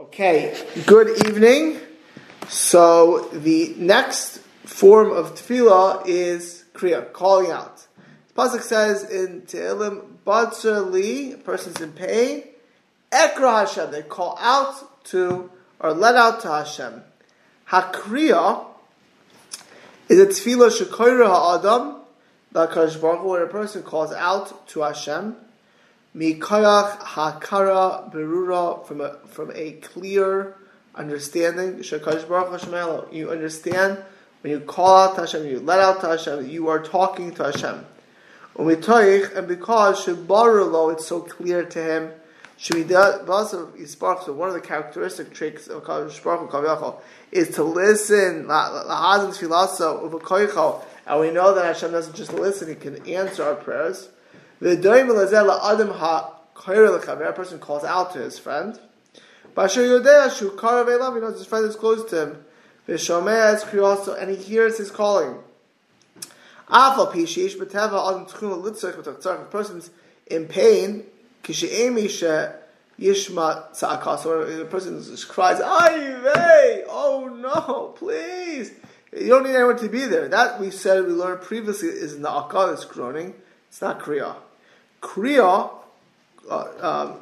Okay, good evening. So the next form of tefillah is kriya, calling out. The pasuk says in Tehillim, "Batzer li," a person's in pain. Ekra Hashem, they call out to or let out to Hashem. Hakriya is a tefillah shekoira ha'adam, the Baruch Hu, where a person calls out to Hashem. Mikayach hakara berura from a from a clear understanding. You understand when you call out to Hashem, you let out to Hashem, you are talking to Hashem. And because Shabarullah, it's so clear to him. So one of the characteristic traits of Kadosh Baruch is to listen. And we know that Hashem doesn't just listen; He can answer our prayers. The adam ha a person calls out to his friend. Basher Yodea shu karav he knows his friend is close to him. V'shomea es kriyoso, and he hears his calling. Afal pishish b'teva adam tchum litzach b'tachtzach, a person's in pain, kishe'emi she yishma tza'akas, or the person just cries, ay vey, oh no, please. You don't need anyone to be there. That we said, we learned previously, is akal, is groaning. It's not kriya. Kriya, uh, um,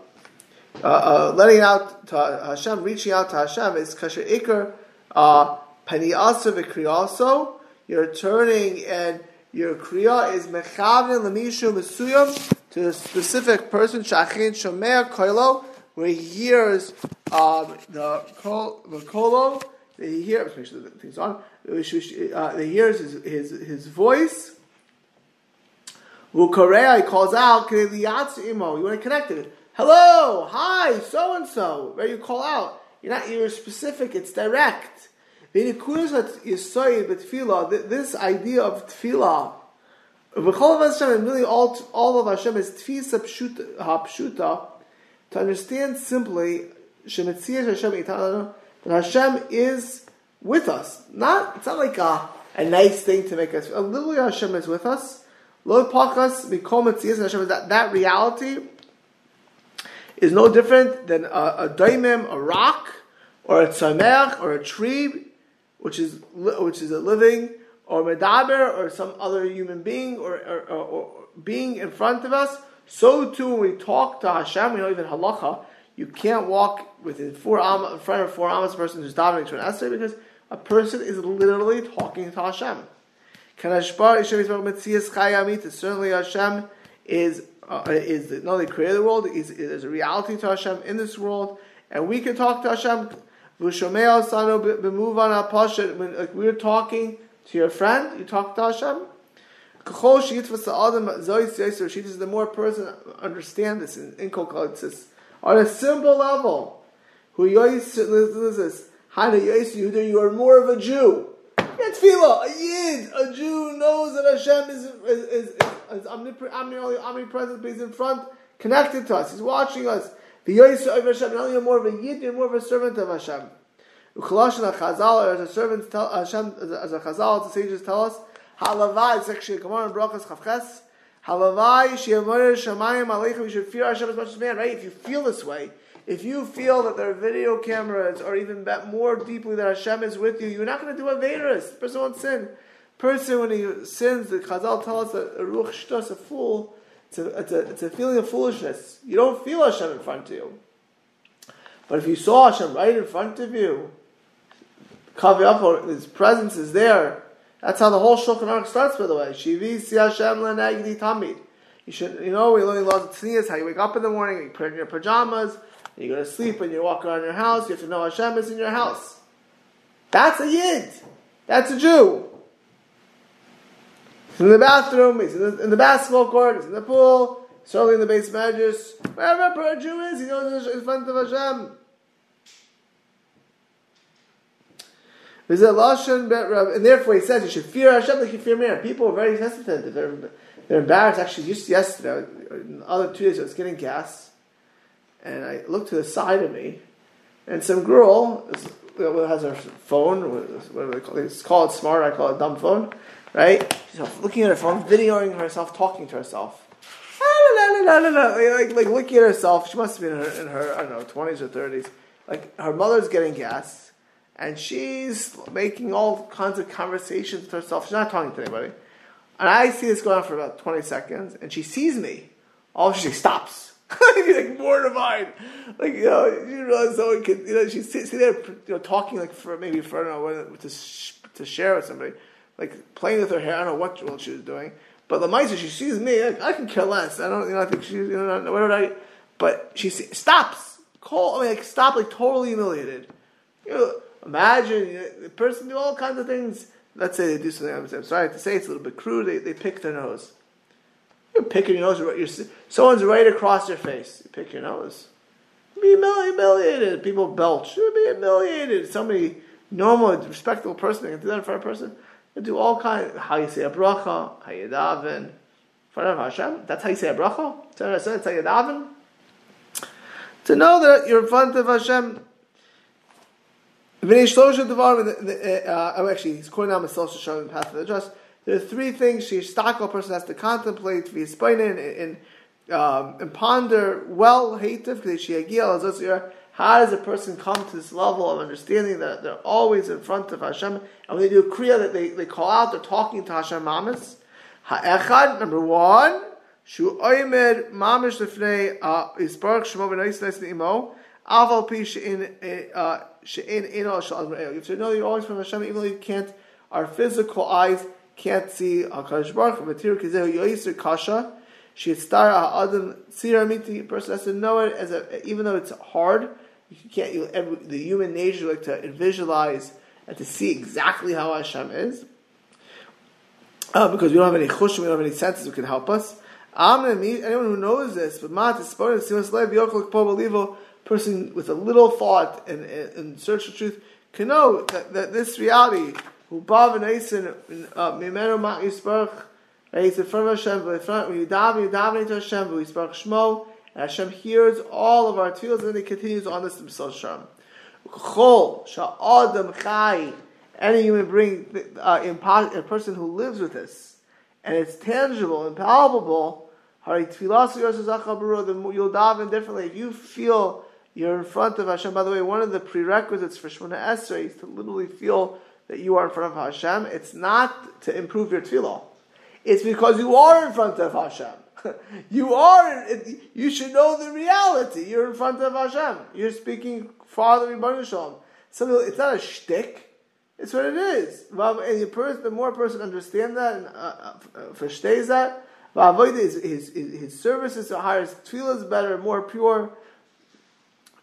uh, uh, letting out to Hashem, reaching out to Hashem is kasher ikr uh, pani also v'kriyaso. You're turning and your kriya is mechavin lemishu mesuyam to a specific person shachin shomea koilo where he hears um, the kol, the kolo. He hears things on. Uh, he hears his, his, his voice Ukareya calls out, You want to connect it. Hello, hi, so and so. Where you call out. You're not you're specific, it's direct. This idea of tefillah, and really all, all of Hashem is tfisa to understand simply that Hashem is with us. Not it's not like a, a nice thing to make us. Literally, Hashem is with us. That that reality is no different than a, a daimim, a rock, or a tzamech, or a tree, which is which is a living, or medaber, or some other human being, or, or, or, or being in front of us. So too, when we talk to Hashem, we know even halacha, you can't walk within four am, in front of four amas person who's davening to an essay because a person is literally talking to Hashem. Certainly Hashem is uh, is not only created the world, is is a reality to Hashem in this world, and we can talk to Hashem. When we're talking to your friend, you talk to Hashem. The more person understand this in, in on a simple level, who you are more of a Jew. Yeah, tefillah, a yid, a Jew knows that Hashem is, is, is, is omnipresent, omnipresent, he's in front, connected to us, he's watching us. The Yoisa of Hashem, only more of a yid, you're more of a servant of Hashem. Uchalash Chazal, as a servant, tell, uh, Hashem, as a Chazal, the sages tell us, Halavai, it's actually a Gemara in Brachas Chavches, Halavai, Sheyamoyer Shemayim Aleichem, you should fear Hashem as much as man, right? If you feel this way, if you feel that there are video cameras, or even more deeply that Hashem is with you, you're not going to do a virus. Person won't sin. Person, when he sins, the Chazal tell us that a ruach shtos, a fool, it's a, it's, a, it's a feeling of foolishness. You don't feel Hashem in front of you. But if you saw Hashem right in front of you, His presence is there. That's how the whole Shulchan Aruch starts, by the way. Shivi si Hashem lenagdi tamid. You should, you know, we learn laws of tznius, how you wake up in the morning, you put in your pajamas, you go to sleep and you walk around your house, you have to know Hashem is in your house. That's a Yid. That's a Jew. He's in the bathroom, he's in the, in the basketball court, he's in the pool, certainly in the base measures. Wherever a Jew is, he knows in front of Hashem. And therefore he says you should fear Hashem like you fear man. People are very hesitant. They're, they're embarrassed. Actually, just yesterday, the other two days, I was getting gas and I looked to the side of me, and some girl has her phone. What do they call it? It's called smart. I call it dumb phone, right? She's looking at her phone, videoing herself, talking to herself. Ah, like, like looking at herself. She must have been in her, in her I don't know twenties or thirties, like her mother's getting gas, and she's making all kinds of conversations with herself. She's not talking to anybody. And I see this going on for about 20 seconds, and she sees me. All she stops. like mortified. Like, you know, you know, so could, you know, she's sitting there, you know, talking like for maybe for, I don't know, to, to share with somebody, like playing with her hair. I don't know what, what she was doing. But the mice, she sees me, like, I can care less. I don't, you know, I think she's, you know, whatever I, but she stops. Call, I mean, like, stop, like, totally humiliated. You know, imagine, you know, the person do all kinds of things let's say they do something, I'm sorry to say it's a little bit crude, they, they pick their nose. You're picking your nose, you're, someone's right across your face. You pick your nose. Be humiliated. People belch. You'd be humiliated. Somebody, normal, respectable person, can do that in front of a person. They do all kinds, how you say a bracha, how you daven, in front of Hashem. That's how you say a bracha. That's how you daven. To know that you're in front of Hashem, uh, oh, actually, he's out Masel Shashon in Path of the Just. There are three things she a person has to contemplate, be and, and, um, and ponder well, hativ, how does a person come to this level of understanding that they're always in front of Hashem? And when they do a kriya, that they, they call out, they're talking to Hashem Mamas. Ha'echad, number one, Shu oimed mamish lefnei uh, isbarach shemo v'nois nes ne'imo, aval pi she'in uh, you have to know you're always from Hashem, even though you can't, our physical eyes can't see HaKadosh Baruch Hu. Kizehu yoiser kasha, sheitztar ha'adam tzir amiti, a person has to know it, as a, even though it's hard, you can't, you, every, the human nature like to visualize and to see exactly how Hashem is. Uh, because we don't have any chushim, we don't have any senses who can help us. Anyone who knows this, but mat is spoken, simas lev yochel k'po person with a little thought and, in search of truth can know that, that this reality, who bav and eisen, uh, mimenu mat yisbarach, right? He's in front of Hashem, front, when you daven, you daven into Hashem, but yisbarach shmo, and Hashem hears all of our tefillas, and he continues on this himself Shem. Chol, sha'adam chai, any human being, uh, a person who lives with this, and it's tangible and palpable, you'll daven differently. If you feel you're in front of Hashem. By the way, one of the prerequisites for Shemona Esrei is to literally feel that you are in front of Hashem. It's not to improve your tefillah. It's because you are in front of Hashem. you are. You should know the reality. You're in front of Hashem. You're speaking Father in Shalom. So it's not a shtick. It's what it is. And the, person, the more a person understands that and uh, uh, that, his, his, his services are higher, his tefillah is better, more pure.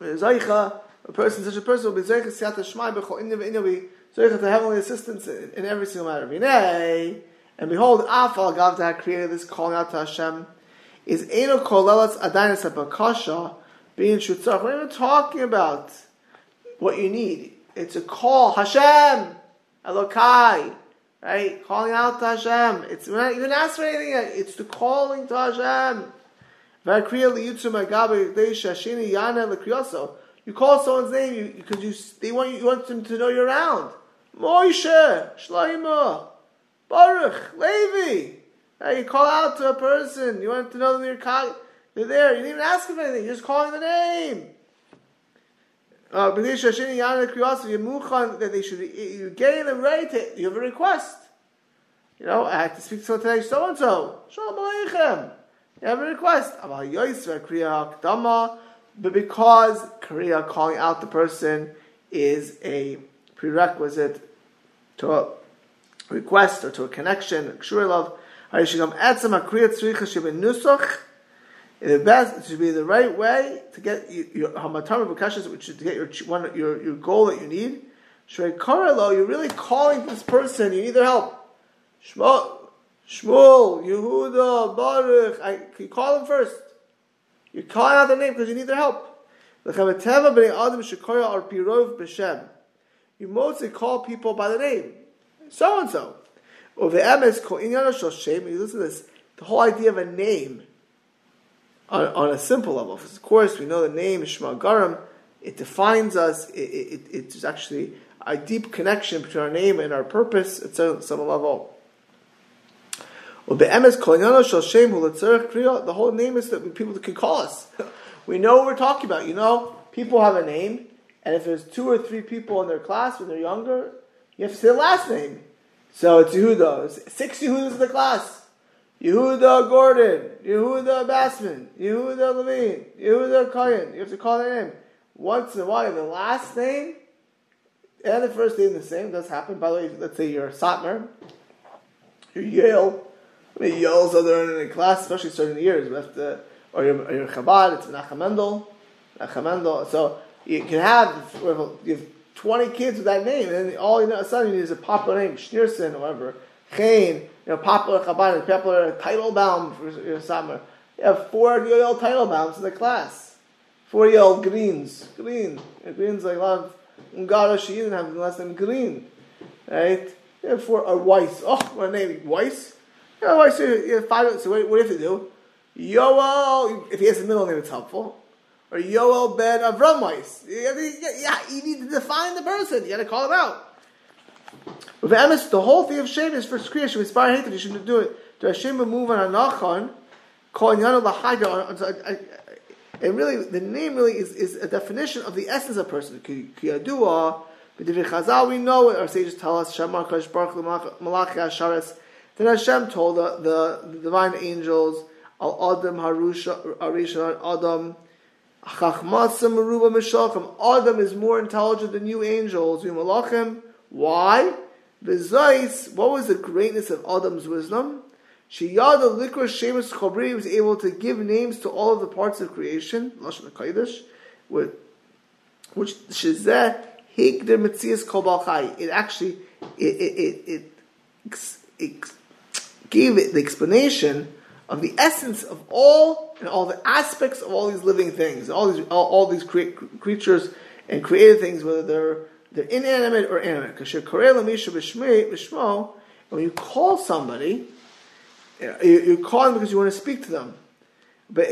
A person, such a person will be V'inya be Zaycha to heavenly assistance in, every single matter. And behold, Afal Gavta created this calling out to Hashem, is Eno Kolelatz Adainas HaBakasha, being Shutzach. We're even talking about what you need. It's a call, Hashem, Elokai, right? Calling out to Hashem. It's we're not even asking for anything. It's the calling to Hashem. You call someone's name because you, they want you, you want them to know you're around. Moshe, Shloima, Baruch, Levi. Now you call out to a person. You want to know them. You're, you're there. You didn't even ask them anything. You're just calling the name. Uh, that they should you getting them ready to you have a request. You know, I have to speak to someone today, so and so. Shalom Aleichem. You have a request. But because Kriya calling out the person is a prerequisite to a request or to a connection, love, the it should be the right way to get your hamatama b'kashas, which is to get your one your, your goal that you need. Shrei karelo, you're really calling this person. You need their help. Shmuel, Yehuda, Baruch. I, you call them first. You're calling out their name because you need their help. You mostly call people by the name. So and so. You listen to this. The whole idea of a name on, on a simple level. Of course, we know the name Shema Garam. It defines us. It, it, it's actually a deep connection between our name and our purpose at some level. The whole name is that people can call us. we know what we're talking about. You know, people have a name, And if there's two or three people in their class when they're younger, you have to say the last name. So it's Yehuda. Six Yehudas in the class. Yehuda Gordon, Yehuda Bassman, Yehuda Levine, Yehuda Cohen. You have to call their name. Once in a while, the last name and the first name the same. does happen. By the way, let's say you're a Satmar, you're Yoel. I mean, Yoel's other in the class, especially certain years. We have to, or you're, or you're Chabad, it's Menachem Mendel. Menachem Mendel. So you can have, you have 20 kids with that name, and then all you know, sudden you need is a popular name, Schneerson or whatever. Chain, you know, popular Chabad, popular Teitelbaum for your summer. You have four year old Teitelbaums in the class. Four year old Greens. Green. Green's like a lot of Ungara Shi'in have less than Green. Right? You have four, or Weiss. Oh, a name, Weiss? Yeah, Weiss, you have five, so what, what do you have to do? Yoel, if he has a middle name, it's helpful. Or Yoel ben Avram. Yeah, you need to define the person. You got to call him out. With Emes, the whole thing of shame is for creation. With Spire hatred. you shouldn't do it. To Hashem move on Anachon, calling Yanu Lahaga. And really, the name really is, is a definition of the essence of a person. Kiyadua, if Chazal, we know it, our sages tell us, Shamar Kash Baruch Malachi Asharis. Then Hashem told the, the, the divine angels, Al Adam Harusha Arisha Adam. Adam is more intelligent than you angels. Why? Bezais, what was the greatness of Adam's wisdom? Shiyada Likra Shemus Chobri was able to give names to all of the parts of creation, Lashon Kodesh, which Shizeh Hikder Metzias Kol. It actually it it, it, it, it gave it the explanation of the essence of all and all the aspects of all these living things, all these all, all these cre- creatures and created things, whether they're they're inanimate or animate. And when you call somebody, you call them because you want to speak to them. But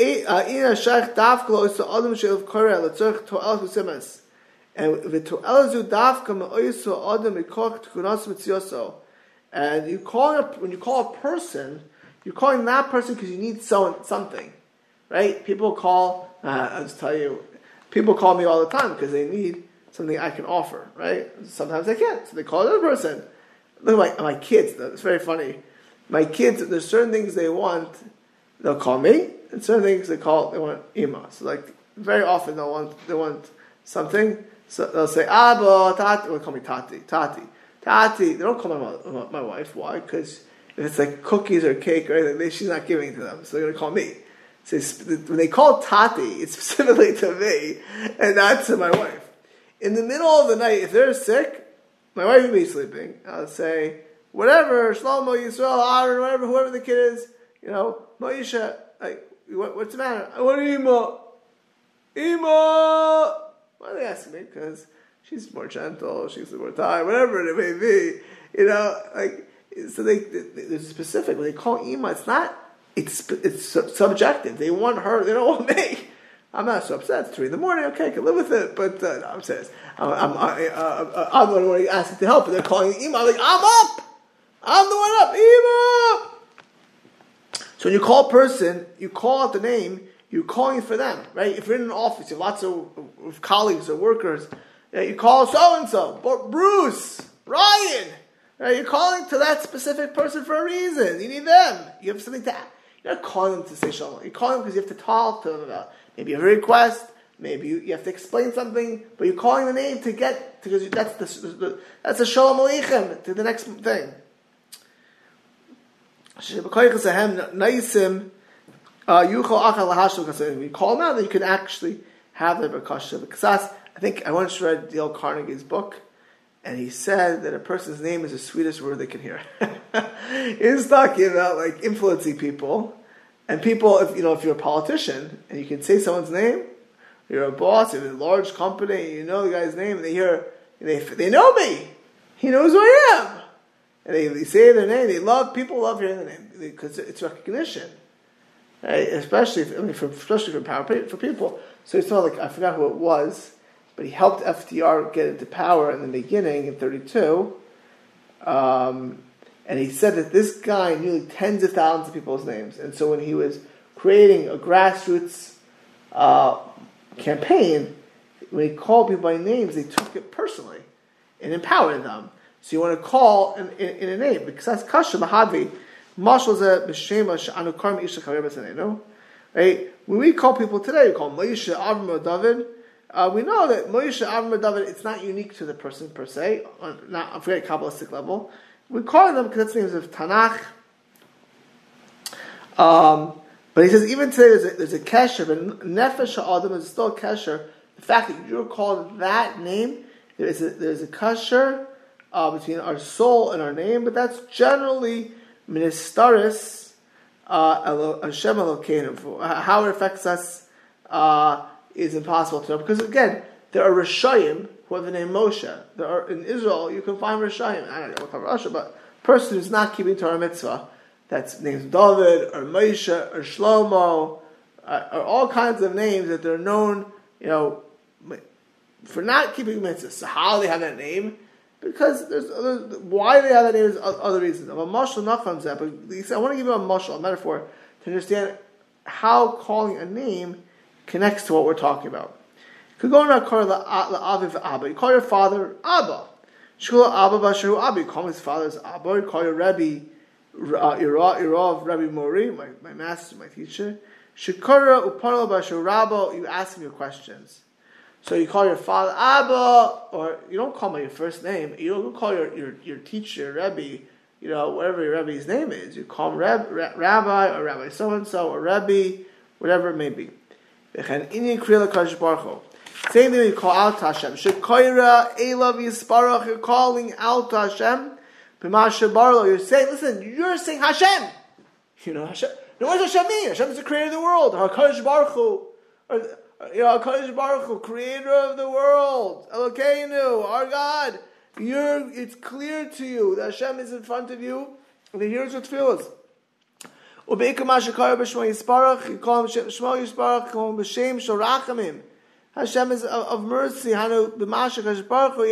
and you call a, when you call a person, you're calling that person because you need so, something, right? People call. Uh, I'll just tell you, people call me all the time because they need something I can offer, right? Sometimes I can't, so they call another person. Look at my, my kids, though. it's very funny. My kids, there's certain things they want, they'll call me, and certain things they call, they want Ima. So like, very often they'll want, they want something, so they'll say, Abba, Tati, they'll call me Tati, Tati. Tati, they don't call my, my wife, why? Because if it's like cookies or cake or anything, she's not giving to them, so they're going to call me. So when they call Tati, it's specifically to me, and not to my wife in the middle of the night, if they're sick, my wife would be sleeping. I'll say, whatever, Shlomo, Yisrael, Aaron, whatever, whoever the kid is, you know, Moisha, like, what, what's the matter? I want Ima. Ima! Why are they asking me? Because she's more gentle, she's more tired, whatever it may be. You know, like, so they, they, specific. When they call Ima, it's not, it's, it's subjective. They want her, they don't want me. I'm not so upset. It's three in the morning. Okay, I can live with it. But uh, no, I'm saying I'm, I'm, I, uh, I'm the one asking to help, and they're calling Ima. I'm like, I'm up. I'm the one up. Ima. So when you call a person, you call out the name. You're calling for them, right? If you're in an office, you have lots of, of colleagues or workers. You call so and so, but Bruce, Ryan. You're calling to that specific person for a reason. You need them. You have something to. You're not calling them to say shalom. You're calling them because you have to talk to them about Maybe you have a request. Maybe you, you have to explain something, but you're calling the name to get because that's the, the that's a shalom aleichem to the next thing. You call them out, then you can actually have the bakasha. Because I think I once read Dale Carnegie's book, and he said that a person's name is the sweetest word they can hear. He's talking about like influencing people and people, if you know, if you're a politician and you can say someone's name, you're a boss, you're a large company, you know the guy's name, and they hear, they, they know me. He knows who I am. And they, they say their name. They love, people love hearing the name because it's recognition. Right? Especially, I mean, for, especially for power, for people. So it's not like, I forgot who it was, but he helped FDR get into power in the beginning in 32. Um, and he said that this guy knew tens of thousands of people's names. And so when he was creating a grassroots uh, campaign, when he called people by names, they took it personally and empowered them. So you want to call in, in, in a name because that's kasha karm isha chaver Right? When we call people today, we call Moshe, Avram, David. Uh, we know that Moshe, Avram, or David, it's not unique to the person per se, on, not a very Kabbalistic level. We call them because it's names of Tanakh. Um, but he says even today there's a, there's a kesher, but nefesh adam is still a kesher. The fact that you're called that name, there is a, there's a kesher uh, between our soul and our name, but that's generally ministaris uh, Hashem Elokeinu. How it affects us uh, is impossible to know because again there are Rishayim who have the name Moshe. There are in Israel you can find Rishayim. I don't know about Russia, but person who's not keeping Torah mitzvah that's named David or Moshe or Shlomo, uh, or all kinds of names that they're known, you know, for not keeping mitzvahs. So how they have that name? Because there's other, why they have that name is other reasons. Of a mashal not comes but I want to give you a mashal, a metaphor, to understand how calling a name connects to what we're talking about. You and call abba. You call your father Abba. Abba Abba. You call his father's Abba. You call your Rebbe uh, Irav Rabbi Mori, my, my master, my teacher. Basho Rabbo, you ask him your questions. So you call your father Abba, or you don't call him by your first name. You don't call your, your, your teacher, Rebbe, you know, whatever your Rebbe's name is. You call him Reb, Rabbi, or Rabbi so-and-so, or Rebbe, whatever it may be. Same thing you call out to Hashem. Shekoira Elav Yisparach, you're calling out to Hashem. Barlo, you're saying, listen, you're saying Hashem. You know, Hashem. No, what does Hashem mean? Hashem is the creator of the world. HaKadosh Baruch Hu. Or, you know, HaKadosh Baruch Hu, creator of the world. Elokeinu, our God. You're, it's clear to you that Hashem is in front of you. And he hears your b'Shmo Yisparach, you call him Shmo Yisparach, call him B'Shem Shorachamim. Hashem is of, mercy. Hanu b'Mashak Baruch Hu,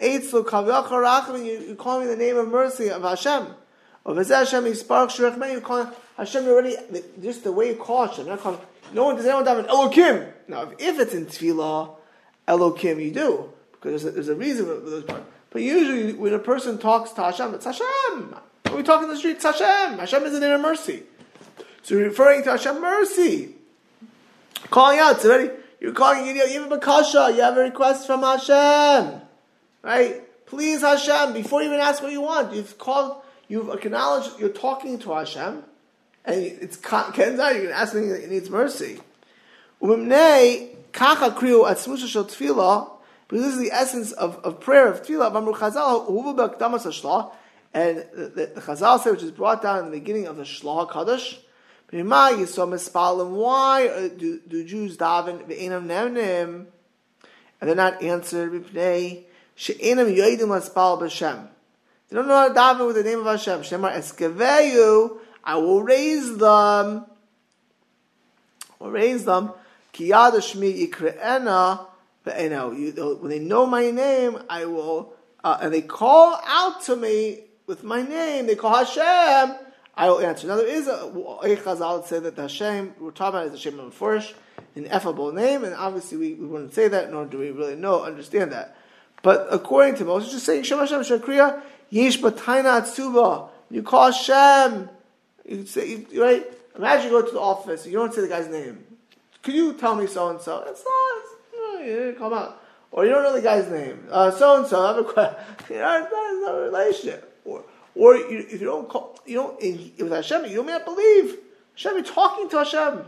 Eitzlu Kavyacha Rachman, you call me the name of mercy of Hashem. Of Hashem, Yisparach Shurachman, you call Hashem already, just the way you call Hashem. No one does anyone daven Elokim. Now, if, if it's in Tefillah, Elokim, you do. Because there's a, there's a reason for those parts. But usually, when a person talks to Hashem, it's Hashem. When we talk in the street, it's Hashem. Hashem is the name of mercy. So you're referring to Hashem mercy. Calling out, it's you're calling, you, have a bakasha, you have a request from Hashem. Right? Please Hashem, before you even ask what you want, you've called, you've acknowledged you're talking to Hashem, and it's turns out you're going to ask something that needs mercy. Because this is the essence of, of prayer of tefillah. And the, the, Chazal say, which is brought down in the beginning of the Shlah Kaddish, why do, do Jews daven and they're not answered? They don't know how to daven with the name of Hashem. Shemar eskeveyu, I will raise them. I will raise them. Ki shmi yikre'ena ve'ena. When they know my name, I will, uh, and they call out to me with my name, they call Hashem, I will answer. Now there is a, a Chazal that said that the Hashem, we're talking about is Hashem of Furish, an ineffable name, and obviously we, we wouldn't say that, nor do we really know, understand that. But according to Moses, just saying Shem Hashem Shakriya, Yesh Bataina Atsuba. You call Hashem. You say, you, right? Imagine you go to the office, you don't say the guy's name. Could you tell me so and so? It's not, oh, you didn't come out. Or you don't know the guy's name. So and so, I have a question. You know, it's not, it's not a relationship. Or, if you don't call, you don't, with Hashem, you don't believe. Hashem, you're talking to Hashem.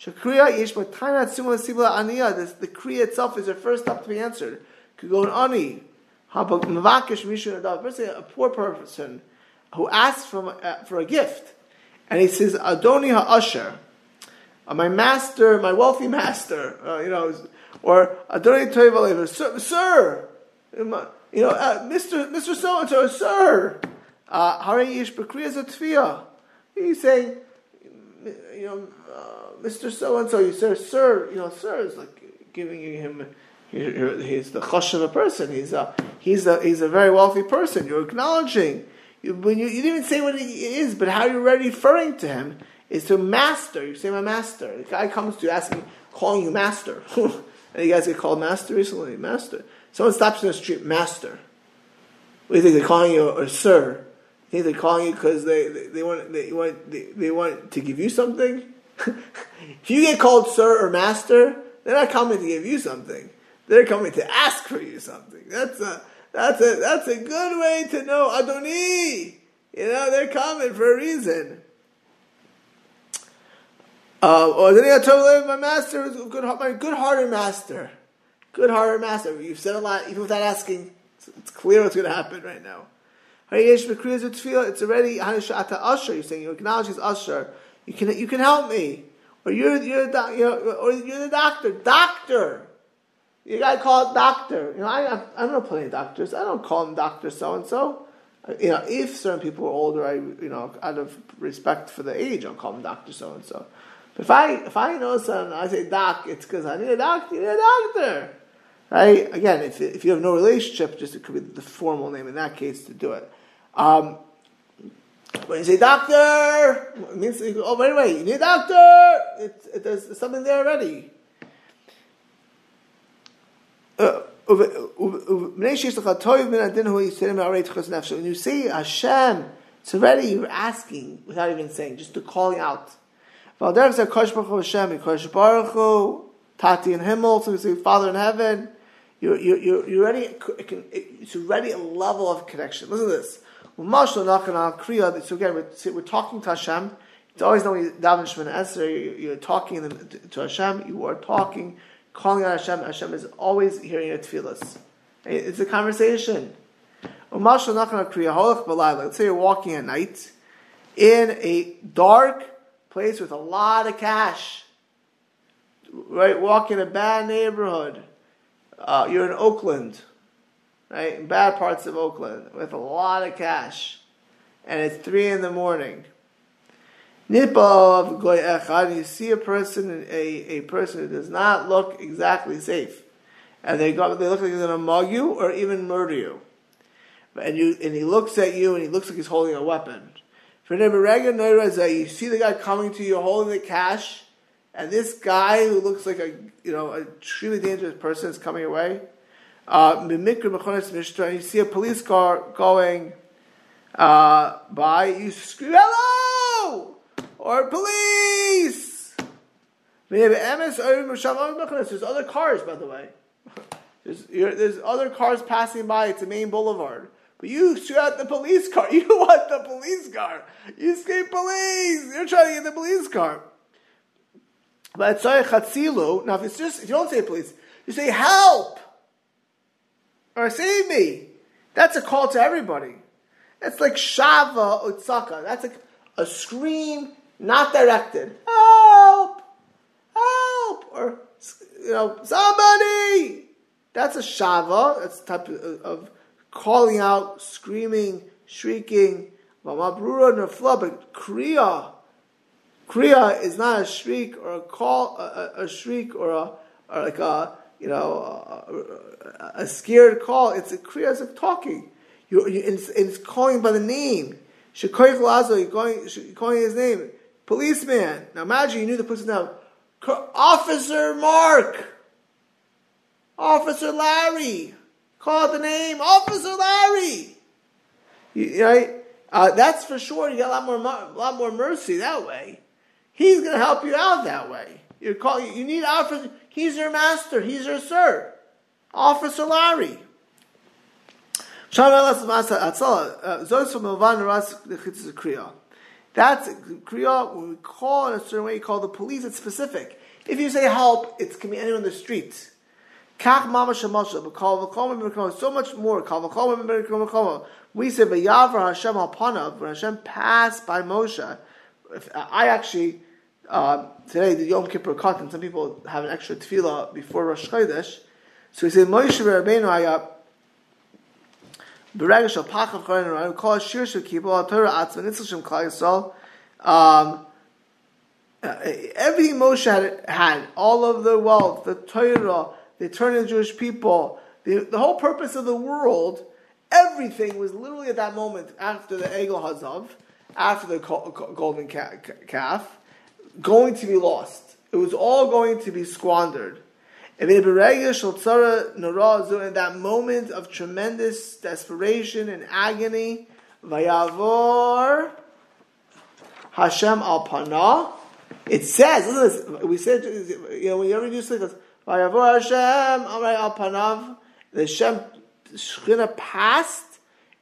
Shakriya Yesh Atsuba Sibla Aniyah. The Kriya itself is your first step to be answered could go an ani. A poor person who asks for, uh, for a gift, and he says, Adoni ha'asher, uh, my master, my wealthy master, uh, you know, or Adoni toiv sir, you know, uh, Mr. Mr. So and so, sir, uh, Harayish Bakriya Zatfiya. He's saying, you know, uh, Mr. So and so, you say, sir, you know, sir is like giving him he's the chosh of a person. He's a he's a he's a very wealthy person. You're acknowledging. You, when you, you didn't even say what he is, but how you're referring to him is to master. You say my master. The guy comes to you asking, calling you master. And you guys get called master recently? Master. Someone stops in the street, master. What do you think they're calling you, or sir? You think they're calling you because they, they, they, want they want they, they want to give you something? if you get called sir or master, they're not coming to give you something. They're coming to ask for you something. That's a that's a that's a good way to know Adoni. You know, they're coming for a reason. Uh, or my master my good-hearted master, good-hearted master. You've said a lot, even without asking. It's, clear what's going to happen right now. It's already Hanishata Usher. You're saying you acknowledge he's usher. You can you can help me, or you're you're, you're or you're the doctor. Doctor, you got to call it doctor. You know, I I don't know plenty of doctors. I don't call them doctor so and so. You know, if certain people are older, I you know out of respect for the age, I'll call them doctor so and so. But if I if I know someone, I say doc, it's because I need a doctor. You need a doctor, right? Again, if if you have no relationship, just it could be the formal name in that case to do it. Um, when you say doctor, it means oh wait wait, you need a doctor. It's it, there's something there already. Uh, when you say Hashem, it's already you're asking without even saying, just to calling out. Tati in Himmel, so we say Father in heaven. You're, you're, you're, already, it's already a level of connection. Listen to this. So again, we're, we're talking to Hashem. It's always knowing daven Shemana Esrei. You're talking to Hashem. You are talking, calling out Hashem. Hashem is always hearing your tefillas. It's a conversation. Let's say you're walking at night in a dark place with a lot of cash. Right, walk in a bad neighborhood. Uh, you're in Oakland, right, in bad parts of Oakland with a lot of cash, and it's three in the morning. Nipa of goy echad, you see a person, a, a person who does not look exactly safe, and they got, they look like they're going to mug you or even murder you, and you and he looks at you and he looks like he's holding a weapon. For you see the guy coming to you holding the cash, and this guy who looks like a you know a truly dangerous person is coming away. Uh, and you see a police car going uh, by, you scream hello or police. There's other cars, by the way. There's, there's other cars passing by. It's a main boulevard. But you shoot out the police car. You want the police car. You scream police. You're trying to get the police car. Now, if it's just if you don't say please, you say help or save me. That's a call to everybody. That's like shava utsaka. That's like a scream, not directed. Help, help, or you know somebody. That's a shava. That's a type of, of calling out, screaming, shrieking. But kriya, kriya is not a shriek or a call, a, a shriek or a or like a you know a, a scared call. It's a kriya, like talking. You, you it's, it's, calling by the name. Shekoich Lazo, you're calling, you're calling his name. Policeman. Now imagine you knew the person now. Officer Mark. Officer Larry. Call the name, Officer Larry. You, right? Uh, that's for sure. You get a lot more, a lot more mercy that way. He's going to help you out that way. You call. You need officer. He's your master. He's your sir. Officer Larry. Uh, That's kriya. When we call in a certain way, you call the police. It's specific. If you say help, it can be anyone in the street. So much more. We say when Hashem passed by Moshe. I actually uh, today the Yom Kippur cut, some people have an extra tefillah before Rosh Chodesh. So we say Moshe Rabbeinu Hayah. B'regel shal pachav chorin call shir shel kibul Torah atzma nitzal shem Yisrael. Um, uh, Moshe had, had, all of the wealth, the Torah, the eternal Jewish people, the, the whole purpose of the world, everything was literally at that moment after the Egel Hazav, after the golden calf, going to be lost. It was all going to be squandered. And in that moment of tremendous desperation and agony, Vayavor Hashem al. It says, listen to this, we said, you know, when you ever do this, Vayavor Hashem al Panav, the Hashem Shechina passed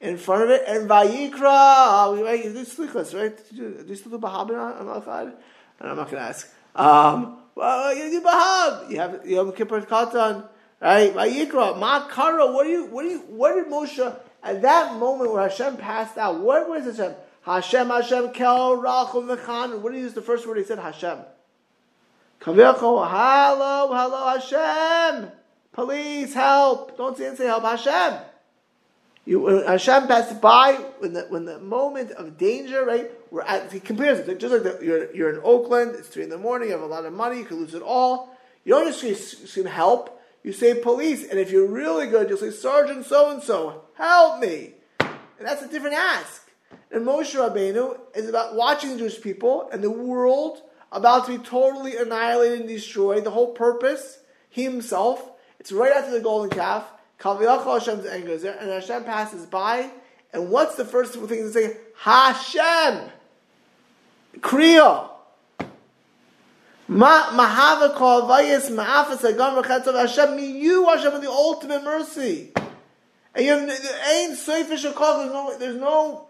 in front of it, and Vayikra, we right, do slichas, right? Do you still do Bahabin on Al-Qad? I'm not going to ask. Um, well, you have Yom Kippur Katan, right? Vayikra, Ma Kara, what do you, what do you, what did Moshe, at that moment where Hashem passed out, what was Hashem? Hashem, Hashem, Kel, Rachel, Mechan. What did he use the first word? He said Hashem. Kavircho, hello, hello, Hashem. Please help. Don't say, say help, Hashem. You, when Hashem passed by, when the, when the moment of danger, right, we're at, he compares it, just like the, you're, you're in Oakland, it's 3 in the morning, you have a lot of money, you could lose it all. You don't just say help, you say police, and if you're really good, you'll say Sergeant so and so, help me. And that's a different ask. And Moshe Rabbeinu is about watching the Jewish people and the world about to be totally annihilated and destroyed. The whole purpose, he himself, it's right after the golden calf. Hashem's anger is there, and Hashem passes by. And what's the first thing to say? Hashem! Kriya! Mahava kol vayis ma'afas agam rechetzav Hashem. Me, you Hashem with the ultimate mercy. And you have ain't selfish a There's no, there's no.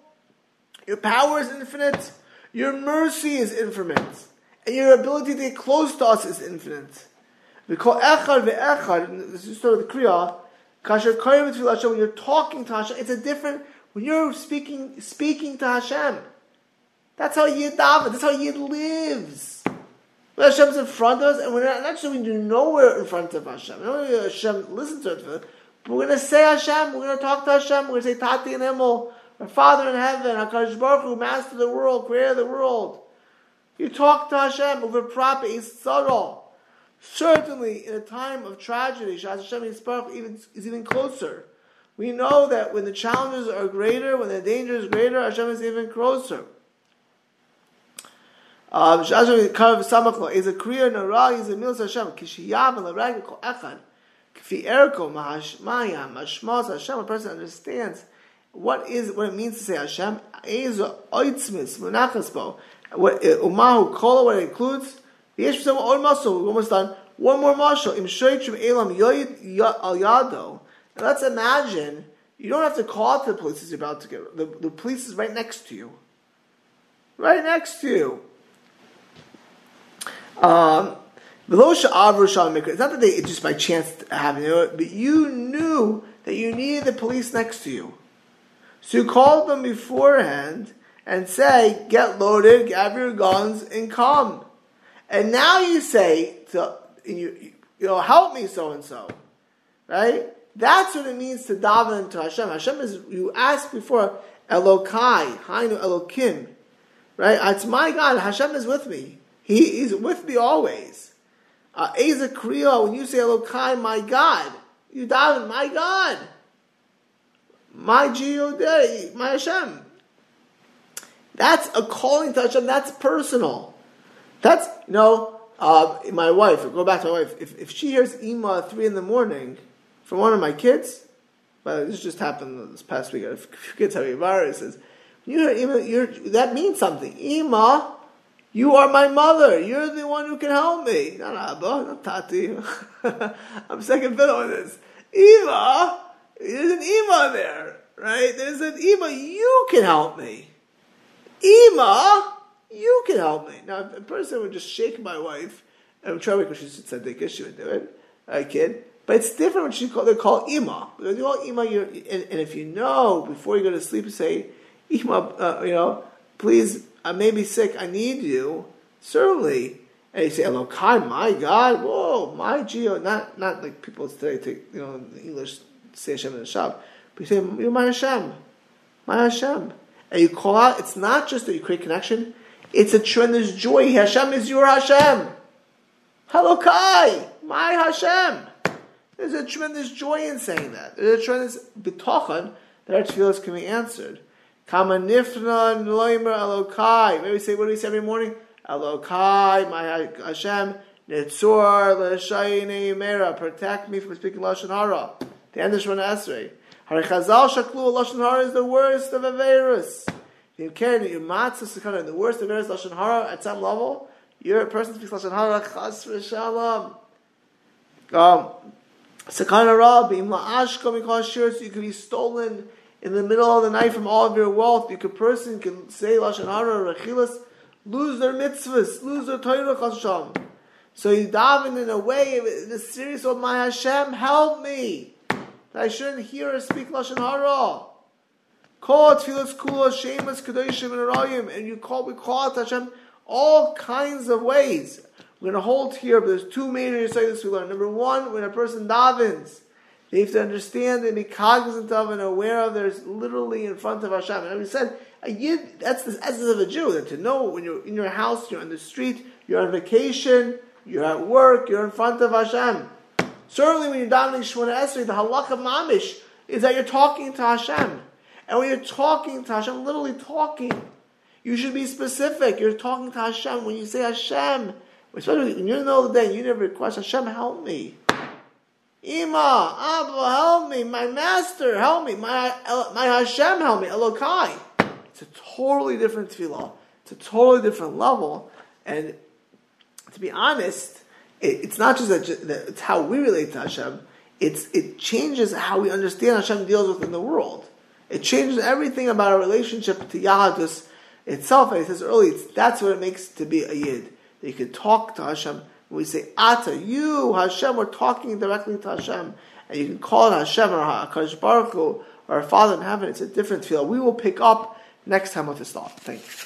Your power is infinite. Your mercy is infinite, and your ability to get close to us is infinite. We call echad ve'echad. This is sort of the kriya. Koyim When you're talking to Hashem, it's a different. When you're speaking, speaking to Hashem, that's how Yid daven. That's how Yid lives. When Hashem's in front of us, and we're not, not sure we do know we're in front of Hashem. We know Hashem listen to it, but we're going to say Hashem, we're going to talk to Hashem, we're going to say Tati and Himmel, our Father in heaven, HaKadosh Baruch Hu, Master of the world, Creator of the world. You talk to Hashem over proper, is subtle. Certainly, in a time of tragedy, Hashem is even closer. We know that when the challenges are greater, when the danger is greater, Hashem is even closer. Um, is a kriya nara is a milas Hashem kishiyav l'ragel kol echad kfi erko maya mashmaz Hashem. A person understands what is what it means to say Hashem. Ezo oitzmis munachas bo. Umahu kol what it includes. Yesh some or muscle. We're almost done. One more muscle. Im shoytrim elam al yado. Let's imagine you don't have to call to the police. Is about to get the, the police is right next to you. Right next to you. Um, it's not that they just by chance happened it, but you knew that you needed the police next to you. So you called them beforehand and say, get loaded, grab your guns, and come. And now you say to you, you know, help me so and so. Right? That's what it means to daven to Hashem. Hashem is you asked before Elokai, Hainu Elokim. Right? It's my God. Hashem is with me. He is with me always. Uh, Kriya, when you say Elokai, my God, you daven, my God, my Geodei, my Hashem. That's a calling to Hashem. That's personal. That's you know, uh, my wife. Go back to my wife. If, if she hears Ima at three in the morning from one of my kids, but this just happened this past week. A few kids have a virus. Says, you hear Ima, that means something. Ima you are my mother. You're the one who can help me. Not Abba, not Tati. I'm second fiddle on this. Eva, there's an Eva there, right? There's an Eva. You can help me. Ema, you can help me. Now, a person would just shake my wife, and try to make her she's tzaddik, she would do it. I kid. But it's different when she call, they're called Ima. Because you call Ima, and, and, if you know before you go to sleep, say, Ima, uh, you know, please I may be sick, I need you, certainly. And you say, Elokai, my God, whoa, my Geo, not not like people today take, you know, English say Hashem in the shop, but you say, you're my Hashem, my Hashem. And you call out, it's not just that you create connection, it's a tremendous joy. Hashem is your Hashem. Elokai, my Hashem. There's a tremendous joy in saying that. There's a tremendous bitachon that our tefillahs can be answered. Kama nifna loimer elokai. Maybe say, what do we say every morning? Elokai, my Hashem, Nitzur l'shayne yimera. Protect me from speaking lashon hara. The end of Shemona Esrei. Hari Chazal shaklu lashon hara is the worst of averus. The worst of averus lashon hara at some level. You're a person speaks lashon hara. Chas v'shalom. Um, sekana ra b'im la'ashka mikol shir. So you could be stolen in the middle of the night from all of your wealth. You could person can say lashon hara rechilas, lose their mitzvahs, lose their Torah chasham. So you daven in a way, in a serious of my Hashem, help me. That I shouldn't hear or speak lashon hara. Call tefillas kula shemas kadoshim and arayim, and you call we call out Hashem all kinds of ways. We're going to hold here, but there's two major insights we learn. Number one, when a person davens, they have to understand and be cognizant of and aware of there's literally in front of Hashem. And we said, a yid, that's the essence of a Jew, that to know when you're in your house, you're on the street, you're on vacation, you're at work, you're in front of Hashem. Certainly when you're davening Shemona Esrei, the halakha of mamish is that you're talking to Hashem. And when you're talking to Hashem, literally talking, you should be specific. You're talking to Hashem. When you say Hashem, especially when you're in the middle of the day, you never request Hashem, help me. Ima, Abba, help me. My master, help me. My, my Hashem, help me. Elokai. It's a totally different tefillah. It's a totally different level. And to be honest, it, it's not just that, that, it's how we relate to Hashem. It's, it changes how we understand Hashem deals with in the world. It changes everything about our relationship to Yahadus itself. And he says earlier, that's what it makes to be a Yid. That you can talk to Hashem we say Ata, you Hashem, we're talking directly to Hashem, and you can call it Hashem or Hakadosh Baruch Hu or Father in heaven. It's a different feel. We will pick up next time with this thought. Thank you.